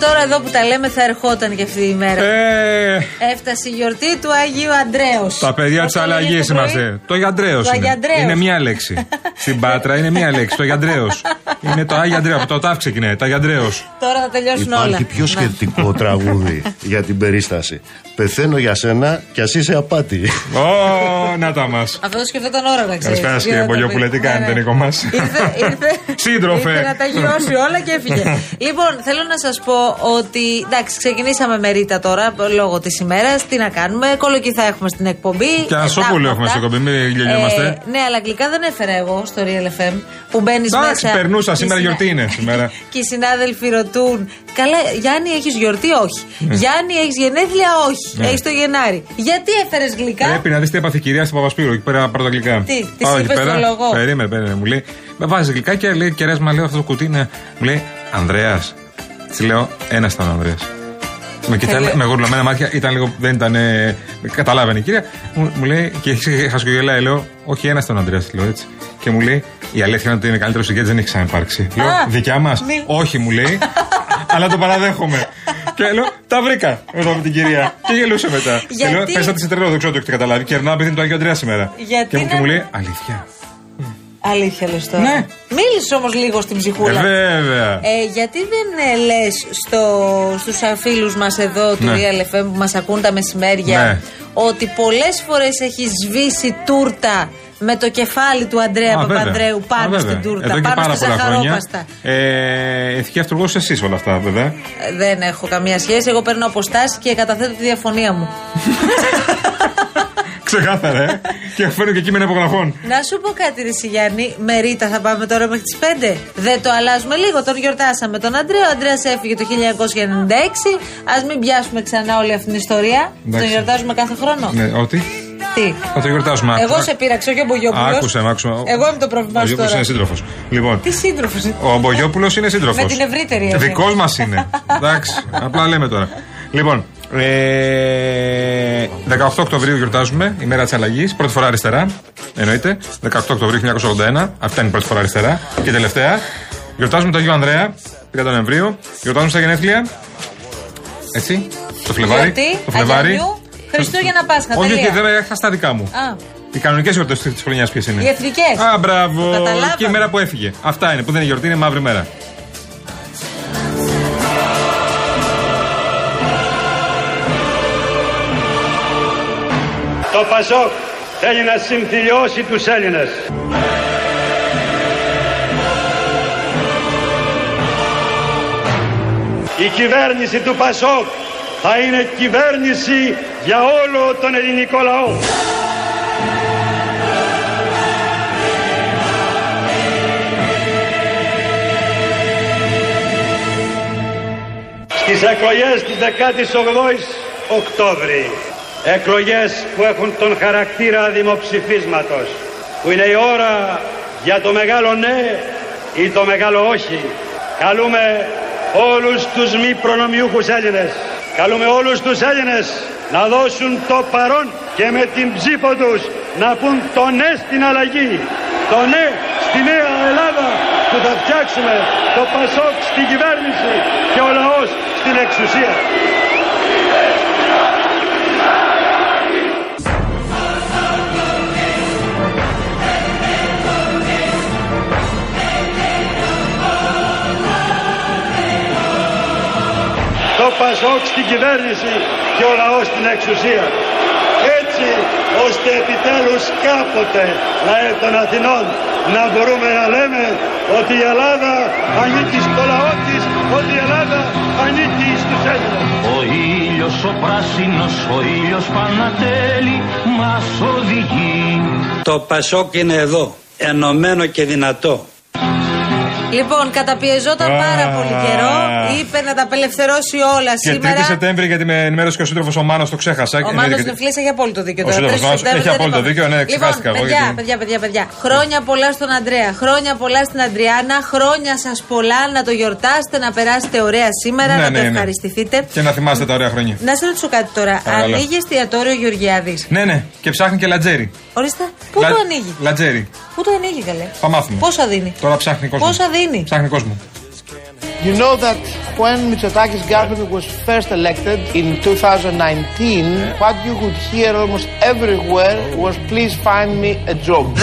τώρα εδώ που τα λέμε θα ερχόταν και αυτή η μέρα. Ε, Έφτασε η γιορτή του Αγίου Αντρέως. τα παιδιά της Όπως λέγεται αλλαγής το πρωί. είμαστε. Το Γιαντρέο Το είναι. Αγιαντρέος. Είναι μία λέξη. Στην Πάτρα είναι μία λέξη. Το Γιαντρέο. Είναι το Άγιο Αντρέο. Από το ΤΑΦ ξεκινάει. Τα Γιαντρέο. Τώρα θα τελειώσουν όλα. Υπάρχει πιο Να. σχετικό τραγούδι για την περίσταση. Πεθαίνω για σένα κι ας είσαι απάτη. Ω, να τα μας. Αυτό το σκεφτόταν ώρα, να ξέρεις. Καλησπέρα σας, Για κύριε να το Μπογιόπουλε, πει. τι κάνετε, Ναι, ναι. Νίκο μας; Ήρθε, ήρθε, Σύντροφε. ήρθε να τα γιώσει όλα και έφυγε. λοιπόν, θέλω να σας πω ότι. Εντάξει, ξεκινήσαμε με ρίτα τώρα λόγω της ημέρας. Τι να κάνουμε. Κολοκυθά έχουμε στην εκπομπή. Και Ε, Ανασόπουλο τα έχουμε αυτά. στην εκπομπή, μην γελιόμαστε. Ε, ναι, αλλά αγγλικά δεν έφερα εγώ στο Real FM. Που μπαίνεις Εντάξει, μέσα. Περνούσα, και σήμερα οι συνα- γιορτή είναι, σήμερα. και οι συνάδελφοι ρωτούν. Καλά, Γιάννη, έχεις γιορτή, όχι. Γιάννη, έχεις γενέθλια, όχι. Ναι. Έχεις το Γενάρη. Γιατί έφερες γλυκά; Πρέπει να δεις τι έπαθε η κυρία στην Παπασπύρου εκεί πέρα από τα γλυκά. Τι, της Πάω εκεί είπες πέρα, το λόγο; Περίμενε, περίμενε. Μου λέει, με βάζεις γλυκά και λέει, κεράσμα, λέω αυτό το κουτί είναι. Μου λέει, Ανδρέας. Της λέω, ένας ήταν ο Ανδρέας. Με κοιτάει Καλέ. με γουρλωμένα μάτια, ήταν λίγο, δεν ήταν. Ε, καταλάβαινε η κυρία. Μου, μου λέει και χασκογελάει, λέω, Όχι, ένας ήταν ο Ανδρέας, λέω έτσι. Και μου λέει, Η αλήθεια είναι ότι είναι καλύτερος ηγέτη, δεν έχει ξαναυπάρξει. Λέω, Α, Δικιά μας. μη- Όχι, μου λέει, αλλά το παραδέχομαι. και λέω, Τα βρήκα εδώ με την κυρία. Και γελούσε μετά. Και λέω, Γιατί; Πέσατε σε τρελό, δεν ξέρω το έχετε καταλάβει. Και ερνάω επειδή είναι το Άγιο Ανδρέας σήμερα. Γιατί και, μου- και να- μου λέει, Αλήθεια. Αλήθεια λες τώρα. Ναι. Μίλησε όμως λίγο στην Ε, ψυχούλα. βέβαια. Ε, γιατί δεν ε, λες στους φίλου μας εδώ του Ναι. Real FM που μας ακούν τα μεσημέρια Ναι. ότι πολλές φορές έχεις σβήσει τούρτα με το κεφάλι του Αντρέα Α, βέβαια. Παπανδρέου Α, πάνω βέβαια. στην τούρτα, Εδώ και πάνω πάρα στη πολλά χρόνια. ζαχαρόπαστα. Ε, ηθική αυτούργος εσείς όλα αυτά, βέβαια. Ε, Δεν έχω καμία σχέση. Εγώ παίρνω αποστάσεις και καταθέτω τη διαφωνία μου. Ξεκάθαρα, ε. και φέρνω και κείμενα υπογραφών. Να σου πω κάτι, Ρε Σιγιάννη. Με Ρίτα θα πάμε τώρα μέχρι τις 5. Δεν το αλλάζουμε λίγο. Τον γιορτάσαμε τον Αντρέα. Ο Αντρέας έφυγε το 1996. Α μην πιάσουμε ξανά όλη αυτή την ιστορία. Εντάξει. Τον γιορτάζουμε κάθε χρόνο. Ναι, ότι. Τι; Θα το γιορτάσουμε. Εγώ Άκουσα. σε πείραξα, όχι ο Μπογιόπουλος. Άκουσε, με, άκουσε. Εγώ είμαι το πρόβλημά Ο σου Μπογιόπουλος τώρα. είναι σύντροφος. Λοιπόν, Τι σύντροφος. ο Μπογιόπουλος είναι σύντροφος. Με την ευρύτερη έννοια. Δικό μας είναι. Εντάξει, απλά λέμε τώρα. Λοιπόν, ε, 18 Οκτωβρίου γιορτάζουμε, ημέρα της αλλαγής. Πρώτη φορά αριστερά, εννοείται. 18 Οκτωβρίου 1981. Αυτή είναι η πρώτη φορά αριστερά. Και τελευταία, γιορτάζουμε τον Αγίο Ανδρέα, 30 Νοεμβρίου. Γιορτάζουμε στα γενέθλια. Έτσι, το Φλεβάρι. Γιατί, Το Φλεβάρι. Αγιανιού, Χριστούγεννα, Πάσχα, Όχι, τελεία. όχι, δεν έχασα στα δικά μου. Α, Οι κανονικές γιορτές της χρονιάς ποιες είναι; Οι εθνικές. Α, μπράβο. Το καταλάβαμε. Και η μέρα που έφυγε. Αυτά είναι. Που δεν είναι γιορτή, είναι μαύρη μέρα. Το Πασόκ θέλει να συμφιλιώσει τους Έλληνες. Η κυβέρνηση του Πασόκ θα είναι κυβέρνηση για όλο τον ελληνικό λαό. Στις εκλογές της 18ης Οκτώβρη εκλογές που έχουν τον χαρακτήρα δημοψηφίσματος που είναι η ώρα για το μεγάλο ναι ή το μεγάλο όχι. Καλούμε όλους τους μη προνομιούχους Έλληνες. Καλούμε όλους τους Έλληνες να δώσουν το παρόν και με την ψήφο τους να πούν το ναι στην αλλαγή. Το ναι στη νέα Ελλάδα που θα φτιάξουμε το Πασόκ στην κυβέρνηση και ο λαός στην εξουσία. Το Πασόκ στην κυβέρνηση και ο λαός στην εξουσία. Έτσι ώστε επιτέλους τέλος κάποτε λαέ των Αθηνών να μπορούμε να λέμε ότι η Ελλάδα ανήκει στο λαό της, ότι η Ελλάδα ανήκει στους Έλληνες. Ο ήλιος ο πράσινος, ο ήλιος Πανατέλη μας οδηγεί. Το Πασόκ είναι εδώ, ενωμένο και δυνατό. Λοιπόν, καταπιεζόταν Α. πάρα πολύ καιρό. Είπε να τα απελευθερώσει όλα Και 3 σήμερα. Σεπτέμβρη γιατί με ενημέρωσε και ο σύντροφος ο Μάνος, το ξέχασα. Ο Ε, Μάνος γιατί- Νεφλή έχει απόλυτο δίκιο Ο τώρα. σύντροφος 3 Μάνος Σεπτέμβρη έχει δεν απόλυτο είπαμε. δίκιο, ναι, Λοιπόν, ξεχάστηκα εγώ, παιδιά, γιατί- παιδιά, παιδιά, παιδιά. Χρόνια πολλά στον Αντρέα. Χρόνια πολλά στην Αντριάννα. Χρόνια σας πολλά να το γιορτάσετε, να περάσετε ωραία σήμερα, Ναι, να ναι, το ναι. ευχαριστηθείτε. Και να θυμάστε τα ωραία χρόνια. Να σε ρωτήσω κάτι τώρα. Παρακαλώ. Ανοίγει εστιατόριο Γεωργιάδης; Ναι, ναι, και ψάχνει και λατζέρι. Ορίστε, πού Λα- το ανοίγει; Λατζέρι. Πού το ανοίγει, καλέ; Θα μάθουμε. Πόσα δίνει; Τώρα ψάχνει κόσμος. Πόσα δίνει; Ψάχνει κόσμο. You know that when Mitsotakis' government was first elected in 2019, what you could hear almost everywhere was please find me a job.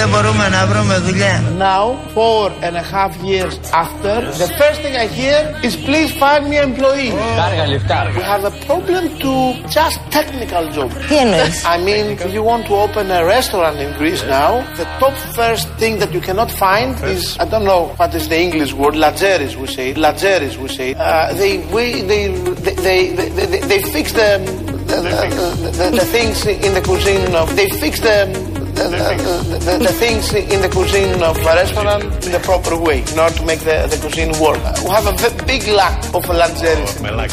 Now, four and a half years after, the first thing I hear is please find me an employee. We have a problem to just technical jobs. I mean, if you want to open a restaurant in Greece now, the top first thing that you cannot find is, I don't know what is the English word, lageris, we say, lageris we say. Uh, they, we, they, they, they, they, they, fix the, the, the, the, the things in the cuisine of, they fix the, the, the, the, the things in the cuisine of a restaurant in the proper way in order to make the, the cuisine work. We have a ve- big lack of lageris.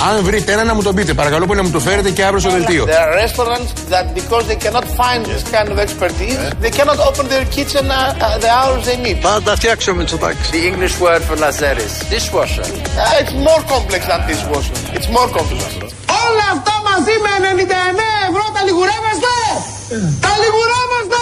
Αν βρείτε ένα να μου τον πείτε, παρακαλώ που να μου το φέρετε και αύριο στο δελτίο. There are restaurants that because they cannot find this kind of expertise, they cannot open their kitchen uh, uh, the hours they need. Θα τα φτιάξει ο Μητσοτάκης. The English word for Lazaris, dishwasher. Uh, it's more complex than this washer. It's more complex. Όλα αυτά μαζί με 99 ευρώ τα λιγουρεύεστε! Τα λιγουρεύεστε!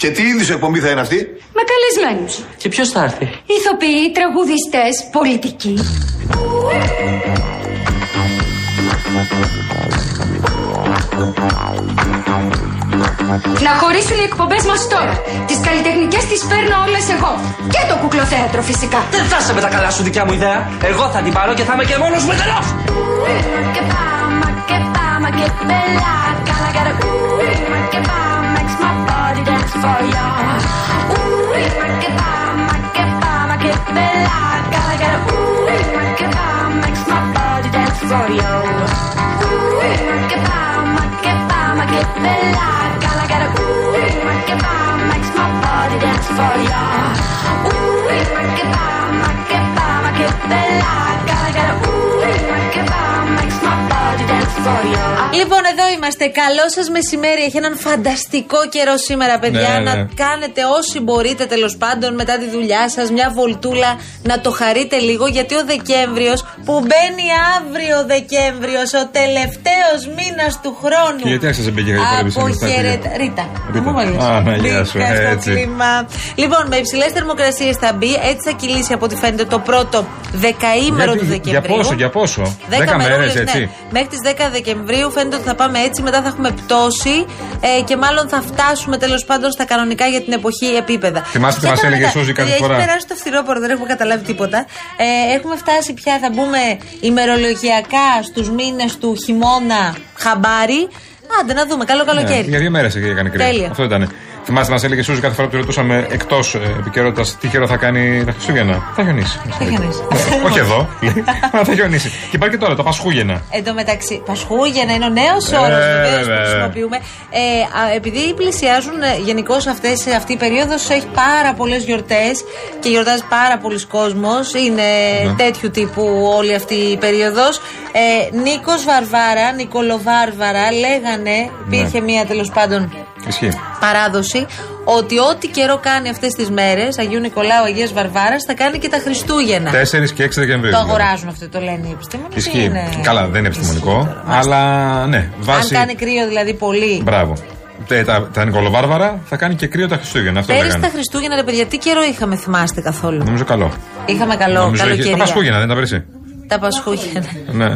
Και τι είδου εκπομπή θα είναι αυτή; Με καλεσμένους. Και ποιος θα έρθει; Ηθοποιοί, τραγουδιστές, πολιτικοί. Να χωρίσουν οι εκπομπές μας τώρα. Τις καλλιτεχνικές τις παίρνω όλες εγώ. Και το κουκλοθέατρο φυσικά. Δεν θα είσαι με τα καλά σου δικιά μου ιδέα. Εγώ θα την πάρω και θα είμαι και μόνος μου for ya. Ooh, make it bomb, make it bomb, make it me live. Gotta get it. Ooh, make it bomb, makes my body dance for you. Ooh, make it bomb, make it bomb, make it me live. Gotta get it. Ooh, make it bomb, makes my body dance for ya. Ooh, make it bomb, make it bomb, make it me live. Gotta get it. Ooh, make it bomb, makes my body dance for you. Λοιπόν, εδώ είμαστε. Καλό σας μεσημέρι. Έχει έναν φανταστικό καιρό σήμερα, παιδιά. Ναι, να ναι. κάνετε όσοι μπορείτε τέλος πάντων μετά τη δουλειά σας μια βολτούλα να το χαρείτε λίγο. Γιατί ο Δεκέμβριος που μπαίνει αύριο Δεκέμβριος, ο τελευταίος μήνας του χρόνου. Και γιατί άρχισε να μπήκε για την Αποχαιρετ... Ρίτα. Ρίτα. Μου βάλες. Α, ναι, γεια σου, Μπήκα στο έτσι. κλίμα. Λοιπόν, με υψηλές θερμοκρασίες θα μπει. Έτσι θα κυλήσει από ό,τι φαίνεται το πρώτο δεκαήμερο του Για, Δεκεμβρίου. για πόσο, για πόσο; 10 Δέκα μέρες, μερούλες, ναι. έτσι. Μέχρι τις 10 Δεκεμβρίου φαίνεται ότι θα πάμε έτσι. Μετά θα έχουμε πτώση ε, και μάλλον θα φτάσουμε τέλος πάντων στα κανονικά για την εποχή επίπεδα. Θυμάστε τι Και μας τώρα έλεγε μετά, Σούζη κάθε Έχει φορά; περάσει το φθινόπωρο, δεν έχουμε καταλάβει τίποτα. Ε, έχουμε φτάσει πια, θα μπούμε ημερολογιακά στους μήνες του χειμώνα χαμπάρι. Άντε να δούμε, καλό καλοκαίρι. Ναι, για δύο μέρες έκανε κρύο. Τέλεια. Αυτό ήταν. Θυμάστε, μας έλεγε Σούζη κάθε φορά που τη ρωτούσαμε εκτός επικαιρότητας τι καιρό θα κάνει τα Χριστούγεννα. Θα χιονίσει. Θα χιονίσει. Ναι, Όχι εδώ, λέει. Αλλά θα χιονίσει. Και υπάρχει και τώρα το Πασχούγεννα. Εν τω μεταξύ, Πασχούγεννα είναι ο νέος Ε, όρος βεβαίως που βέβαια. χρησιμοποιούμε. Ε, α, επειδή πλησιάζουν γενικώς αυτή η περίοδος, έχει πάρα πολλές γιορτές και γιορτάζει πάρα πολλοί κόσμος. Είναι Ναι. τέτοιου τύπου όλη αυτή η περίοδος. Ε, Νίκος Βαρβάρα, Νικολοβάρβαρα, λέγανε, υπήρχε μία τέλος πάντων Ισχύει. παράδοση ότι ό,τι καιρό κάνει αυτές τις μέρες, Αγίου Νικολάου, Αγίας Βαρβάρας, θα κάνει και τα Χριστούγεννα. 4 και 6 Δεκεμβρίου. Το δηλαδή. αγοράζουν αυτό, το λένε οι επιστήμονες. Ισχύει. Καλά, δεν είναι επιστημονικό. τώρα, μάλιστα. Αλλά ναι, βάσει. Αν κάνει κρύο δηλαδή πολύ. Μπράβο. τε- τα, τα Νικολοβάρβαρα θα κάνει και κρύο τα Χριστούγεννα. Αυτό Πέρυσι λέγανε. τα Χριστούγεννα, ρε παιδιά, τι καιρό είχαμε, θυμάστε καθόλου; Νομίζω καλό. Είχαμε καλό, Νομίζω είχε- καλοκαιρία. Τα Πασχούγεννα δεν τα πέρυσι; Τα Πασχούγεννα. Ναι.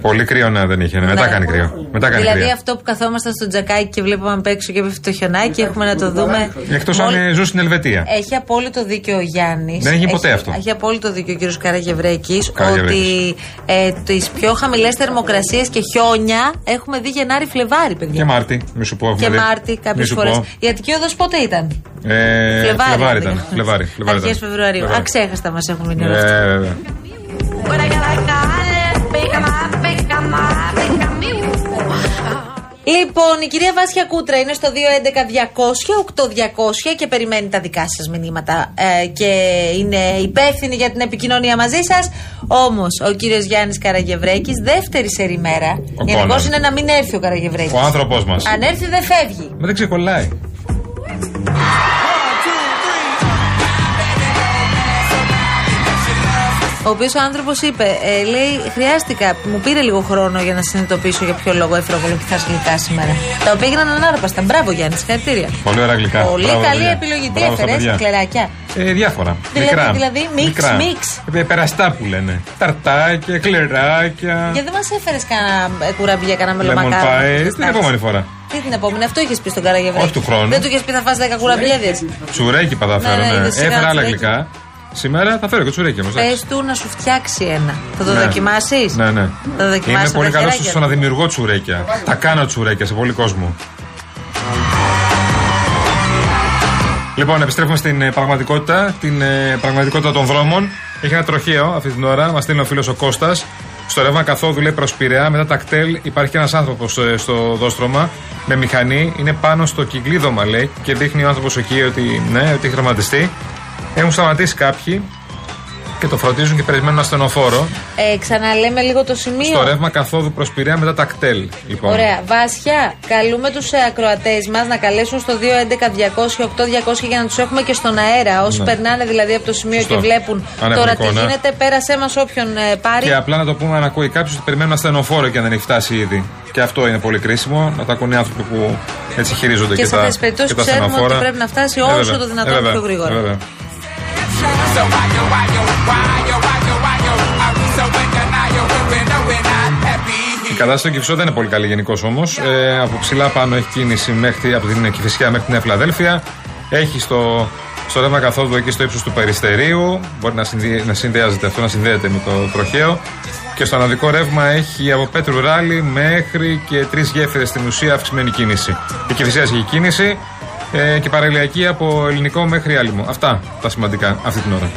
Πολύ κρύο ναι, δεν είχε. Ναι. Μετά Ναι. κάνει κρύο. Μετά κάνει δηλαδή κρύο. αυτό που καθόμασταν στο τζακάκι και βλέπαμε απ' έξω και πέφτει το χιονάκι, έχουμε να το δούμε. Εκτός Μόλι- αν ε, ζούσε στην Ελβετία. Έχει απόλυτο δίκιο ο Γιάννης. Δεν έγινε ποτέ αυτό. Έχει απόλυτο δίκιο ο κύριος Καραγευρέκης Καραγευρέκης. ότι ε, τις πιο χαμηλές θερμοκρασίες και χιόνια έχουμε δει Γενάρη-Φλεβάρι, παιδιά. Και Μάρτι, μη σου πω. Και έχουμε δει. Μάρτι κάποιες Μη σου φορές. πω. Η Αττική Οδός πότε ήταν; Ε, Φλεβάρι. Φλεβάρι ήταν. Φλεβάρι. Φλεβάρι Αρχές ήταν. Φεβρουαρίου. Φλεβάρι. Αξέχαστα μας έχουν μείνει όλα Ε, αυτά. Λοιπόν, η κυρία Βάσια Κούτρα είναι στο 211-200-8200 και περιμένει τα δικά σας μηνύματα ε, και είναι υπεύθυνη για την επικοινωνία μαζί σας. Όμως, ο κύριος Γιάννης Καραγευρέκης, δεύτερη σερή μέρα. Γενικώ Κόναν. είναι να μην έρθει ο Καραγευρέκης. Ο άνθρωπος μας. Αν έρθει, δεν φεύγει. Μα δεν ξεκολλάει. Ο οποίος ο άνθρωπος είπε, ε, λέει, χρειάστηκα, μου πήρε λίγο χρόνο για να συνειδητοποιήσω για ποιο λόγο έφερα βολοκυθά γλυκά σήμερα. Τα οποία έγιναν ανάρπαστα. Μπράβο Γιάννη, συγχαρητήρια. Πολύ ωραία γλυκά. Πολύ Μπράβο, καλή παιδιά. επιλογή. Τι Μπράβο στα έφερες, παιδιά. κλεράκια. Ε, διάφορα. Δηλαδή, Μικρά. δηλαδή, μίξ, Μικρά. μίξ. Ε, περαστά που λένε. Ταρτάκια, κλεράκια. Γιατί δεν μας έφερες κανένα ε, κουραμπιά, κανένα Lemon μελομακάρο; pie. Την επόμενη φορά. Τι την επόμενη, αυτό είχες πει στον Καραγευρέκη. Όχι του χρόνου. Δεν του είχες πει θα φας 10 κουραμπιέδε. Τσουρέκι θα Ναι, φέρω. ναι, Ναι, είδες, σιγά Έφερα άλλα τσουρέκι. γλυκά. Σήμερα θα φέρω και τσουρέκι όμω. Πες του να σου φτιάξει ένα. Θα το Ναι. δοκιμάσεις; Ναι, ναι. Θα το δοκιμάσεις. Είμαι πολύ καλός στο να δημιουργώ τσουρέκια. Τα κάνω τσουρέκια σε πολύ κόσμο. Λοιπόν, επιστρέφουμε στην ε, πραγματικότητα, την ε, πραγματικότητα των δρόμων. Έχει ένα τροχαίο αυτή την ώρα, μας στείλει ο φίλος ο Κώστας. Στο ρεύμα καθόδου λέει προς Πειραιά, μετά τα κτέλ υπάρχει και ένας άνθρωπος στο δόστρωμα με μηχανή. Είναι πάνω στο κυκλίδωμα λέει και δείχνει ο άνθρωπος εκεί ότι ναι, ότι έχει τραυματιστεί. Έχουν σταματήσει κάποιοι και το φροντίζουν και περιμένουν ασθενοφόρο. Ε, ξαναλέμε λίγο το σημείο. Στο ρεύμα καθόδου προς Πειραιά μετά τα κτέλ. Λοιπόν. Ωραία. Βάσια, καλούμε τους ακροατές μας να καλέσουν στο 211-200-8200 για να τους έχουμε και στον αέρα. Όσοι Ναι. περνάνε δηλαδή από το σημείο Σωστό. και βλέπουν Αν τώρα έχουν τι εικόνα. γίνεται, πέρασέ μας όποιον ε, πάρει. Και απλά να το πούμε, αν ακούει κάποιος ότι περιμένουν ασθενοφόρο και αν δεν έχει φτάσει ήδη. Και αυτό είναι πολύ κρίσιμο, να τα ακούν οι άνθρωποι που έτσι χειρίζονται Και και, σε τα, αυτές τις περιπτώσεις και τα ξέρουμε ασθενοφόρα. ότι πρέπει να φτάσει Ε, όσο βέβαια. το δυνατόν Ε, βέβαια. πιο γρήγορα. Ε, βέβαια. Η κατάσταση στο Κυφισό δεν είναι πολύ καλή γενικώς όμως. Ε, από ψηλά πάνω έχει κίνηση μέχρι, από την Κυφυσιά μέχρι τη Νέα Φιλαδέλφια. Έχει στο, στο ρεύμα καθόδου εκεί στο ύψος του Περιστερίου. Μπορεί να, συνδυ- να συνδυάζεται αυτό, να συνδέεται με το τροχαίο. Και στο αναδικό ρεύμα έχει από Πέτρου Ράλι μέχρι και τρεις γέφυρες στην ουσία αυξημένη κίνηση. Η Κυφυσιά έχει κίνηση ε, και παραλιακή από ελληνικό μέχρι άλυμο. Αυτά τα σημαντικά αυτή την ώρα.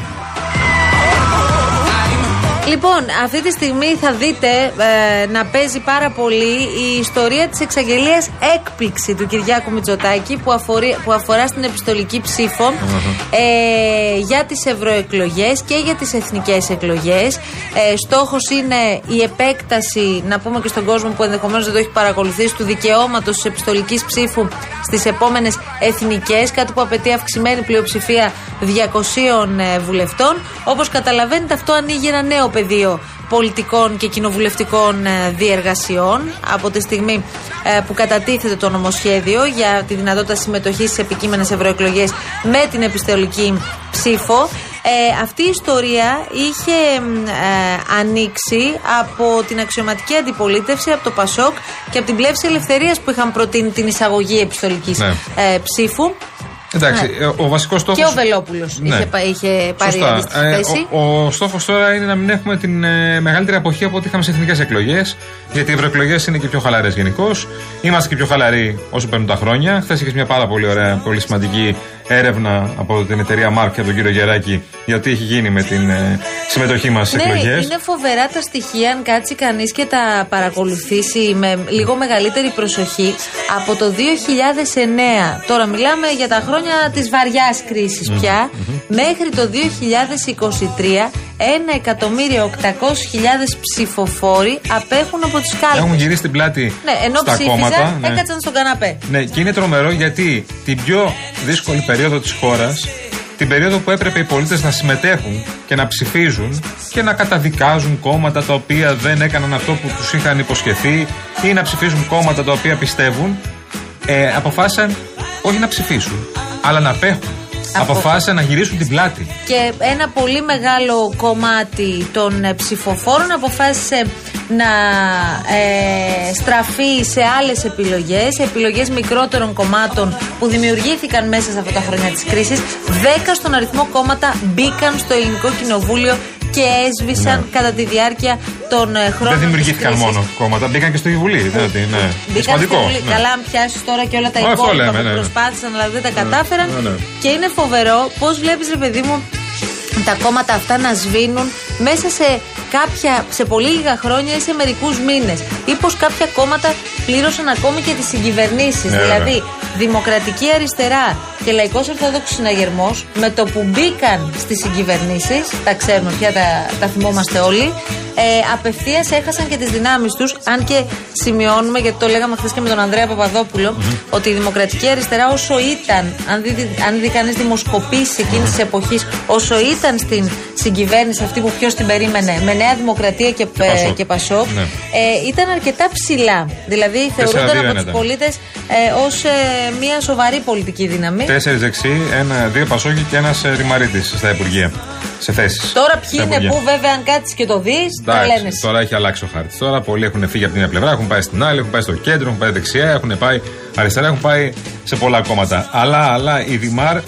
Λοιπόν, αυτή τη στιγμή θα δείτε ε, να παίζει πάρα πολύ η ιστορία της εξαγγελίας έκπληξη του Κυριάκου Μητσοτάκη που, αφορεί, που αφορά στην επιστολική ψήφο ε, για τις ευρωεκλογές και για τις εθνικές εκλογές. Ε, στόχος είναι η επέκταση, να πούμε και στον κόσμο που ενδεχομένως δεν το έχει παρακολουθήσει, του δικαιώματος της επιστολικής ψήφου στις επόμενες εθνικές, κάτι που απαιτεί αυξημένη πλειοψηφία 200 ε, βουλευτών. Όπως καταλαβαίνετε αυτό ανοίγει ένα νέο πεδίο πολιτικών και κοινοβουλευτικών ε, διεργασιών από τη στιγμή ε, που κατατίθεται το νομοσχέδιο για τη δυνατότητα συμμετοχής σε επικείμενες ευρωεκλογές με την επιστολική ψήφο. Ε, αυτή η ιστορία είχε μ, ε, ανοίξει από την αξιωματική αντιπολίτευση, από το ΠΑΣΟΚ και από την Πλεύση Ελευθερίας που είχαν προτείνει την εισαγωγή επιστολικής Ναι. ε, ψήφου. Εντάξει, Ναι. ε, ο βασικός στόχο. Και ο Βελόπουλος είχε, πα- είχε πάρει Σωστά. αντίστοιχη Ε, θέση. ο ο στόχος τώρα είναι να μην έχουμε την ε, μεγαλύτερη αποχή από ό,τι είχαμε σε εθνικές εκλογές. Γιατί οι ευρωεκλογές είναι και πιο χαλαρές γενικώς. Είμαστε και πιο χαλαροί όσο παίρνουν τα χρόνια. Χθες είχες μια πάρα πολύ ωραία, πολύ σημαντική έρευνα από την εταιρεία Μάρκ και από τον κύριο Γεράκη για τι έχει γίνει με την ε, συμμετοχή μας στις Ναι, εκλογές. είναι φοβερά τα στοιχεία αν κάτσει κανείς και τα παρακολουθήσει με λίγο μεγαλύτερη προσοχή από το 2009. Τώρα μιλάμε για τα χρόνια της βαριάς κρίσης πια. Μέχρι το 2023 1.800.000 ψηφοφόροι απέχουν από τις κάλπες. Έχουν γυρίσει την πλάτη Ναι, ενώ στα ψήφιζαν, κόμματα. ναι. έκατσαν στον καναπέ. Ναι, και είναι τρομερό γιατί την πιο δύσκολη περίοδο της χώρας, την περίοδο που έπρεπε οι πολίτες να συμμετέχουν και να ψηφίζουν και να καταδικάζουν κόμματα τα οποία δεν έκαναν αυτό που τους είχαν υποσχεθεί ή να ψηφίζουν κόμματα τα οποία πιστεύουν, ε, αποφάσισαν όχι να ψηφίσουν, αλλά να απέχουν. Αποφάσισαν να γυρίσουν την πλάτη. Και ένα πολύ μεγάλο κομμάτι των ε, ψηφοφόρων αποφάσισε να ε, στραφεί σε άλλες επιλογές, επιλογές μικρότερων κομμάτων που δημιουργήθηκαν μέσα σε αυτά τα χρόνια της κρίσης. Δέκα στον αριθμό κόμματα μπήκαν στο ελληνικό κοινοβούλιο και έσβησαν Ναι. κατά τη διάρκεια των ε, χρόνων Δεν δημιουργήθηκαν της κρίσης. μόνο κόμματα, μπήκαν και στη Βουλή. Δηλαδή, ναι. Είναι Μπήκαν σημαντικό. στη Βουλή. ναι. Καλά, αν πιάσεις τώρα και όλα τα Α, αυτό υπόλοιπα λέμε, που ναι, ναι. προσπάθησαν αλλά δεν τα κατάφεραν. ναι, ναι. Και είναι φοβερό πώς βλέπεις, ρε παιδί μου, τα κόμματα αυτά να σβήνουν μέσα σε κάποια, σε πολύ λίγα χρόνια ή σε μερικούς μήνες. Ή πως κάποια κόμματα πλήρωσαν ακόμη και τις συγκυβερνήσεις. Ναι, δηλαδή, βέβαια. Δημοκρατική Αριστερά και Λαϊκός Ορθόδοξος Συναγερμός, με το που μπήκαν στις συγκυβερνήσεις, τα ξέρουμε πια, τα, τα θυμόμαστε όλοι, ε, απευθείας έχασαν και τις δυνάμεις τους. Αν και σημειώνουμε, γιατί το λέγαμε χθες και με τον Ανδρέα Παπαδόπουλο, ότι η Δημοκρατική Αριστερά όσο ήταν, αν δει, αν δει κανείς δημοσκοπήσεις εκείνης της εποχής, όσο ήταν στην συγκυβέρνηση αυτή που ποιος την περίμενε, με Νέα Δημοκρατία και, ε, Πασόκ. και Πασόκ, Ναι. ε, ήταν αρκετά ψηλά. Δηλαδή θεωρούνταν 4-2 από ήταν. τους πολίτες ε, ως μια σοβαρή πολιτική δύναμη. Τέσσερις δεξί, ένα, δύο Πασόκι και ένας Ρημαρίτης στα Υπουργεία. Σε θέσεις. Τώρα ποιοι είναι πού, βέβαια, αν κάτσεις και το δεις, τα λένε. εσύ. τώρα έχει αλλάξει ο χάρτης. Τώρα πολλοί έχουν φύγει από την μια πλευρά, έχουν πάει στην άλλη, έχουν πάει στο κέντρο, έχουν πάει δεξιά, έχουν πάει αριστερά, έχουν πάει σε πολλά κόμματα. Αλλά, αλλά η Δημάρ, ε,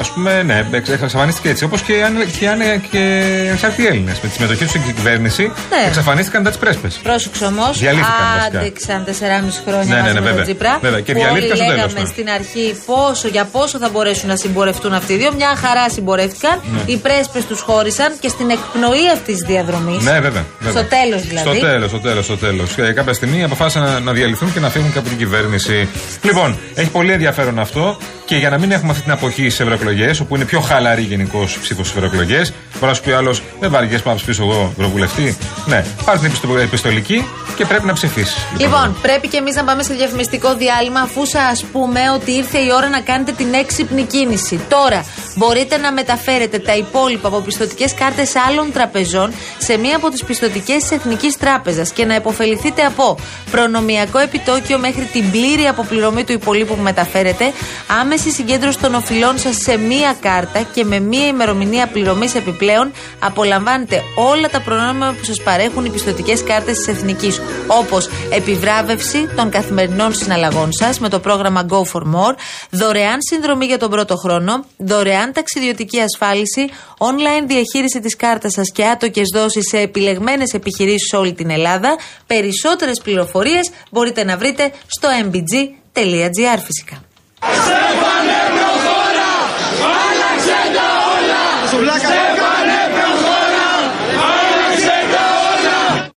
ας πούμε, ναι, εξ- εξαφανίστηκε έτσι. Όπως και, οι άνε- και, οι άνε- και οι ανεξάρτητοι Έλληνες. Με τη συμμετοχή τους στην κυβέρνηση Ναι. εξαφανίστηκαν μετά τι πρέσπες. Πρόσεξε όμως, Διαλύθηκαν βασικά. άντεξαν 4,5 χρόνια Ναι, ναι, μαζί ναι, με τον βέβαια. Τσίπρα. Βέβαια. Και που όλοι διαλύθηκαν στο τέλος, λέγαμε ναι. στην αρχή πόσο, για πόσο θα μπορέσουν να συμπορευτούν αυτοί οι δύο. Μια χαρά συμπορεύτηκαν. Ναι. Οι πρέσπες τους χώρισαν και στην εκπνοή αυτής της διαδρομής. Ναι, βέβαια. βέβαια. Στο τέλος δηλαδή. Στο τέλος, στο τέλος, στο τέλος. Και κάποια στιγμή αποφάσισαν να, να διαλυθούν και να φύγουν και από την κυβέρνηση. Λοιπόν, έχει πολύ ενδιαφέρον αυτό και για να μην έχουμε αυτή την αποχή στις ευρωεκλογές, όπου είναι πιο χαλαρή γενικώς ψήφος στις ευρωεκλογές, μπορεί να σου πει άλλος, δεν βαριέσαι πάω να ψηφίσω εγώ ευρωβουλευτή. Ναι, πάρει την επιστο- επιστολική και πρέπει να ψηφίσεις. Λοιπόν, πρέπει και εμείς να πάμε σε διαφημιστικό διάλειμμα, αφού σας πούμε ότι ήρθε η ώρα να κάνετε την έξυπνη κίνηση. Τώρα, μπορείτε να μεταφέρετε τα υπόλοιπα από πιστοτικές κάρτες άλλων τραπεζών σε μία από τις πιστοτικές της Εθνικής Τράπεζας και να υποφεληθείτε από προνομιακό επιτόκιο μέχρι την πλήρη αποπληρωμή του υπολείπου που μεταφέρετε, άμεση συγκέντρωση των οφειλών σας σε μία κάρτα και με μία ημερομηνία πληρωμής επιπλέον απολαμβάνετε όλα τα προνόμια που σας παρέχουν οι πιστοτικές κάρτες της Εθνικής. Όπως επιβράβευση των καθημερινών συναλλαγών σας με το πρόγραμμα Go for More, δωρεάν συνδρομή για τον πρώτο χρόνο, δωρεάν ταξιδιωτική ασφάλιση, online διαχείριση της κάρτας σας και άτοκες δόσεις σε επιλεγμένες επιχειρήσεις σε όλη την Ελλάδα. Περισσότερες πληροφορίες μπορείτε να βρείτε στο mbg.gr φυσικά. Στέφανε προχώρα, άλλαξε τα όλα. Στέφανε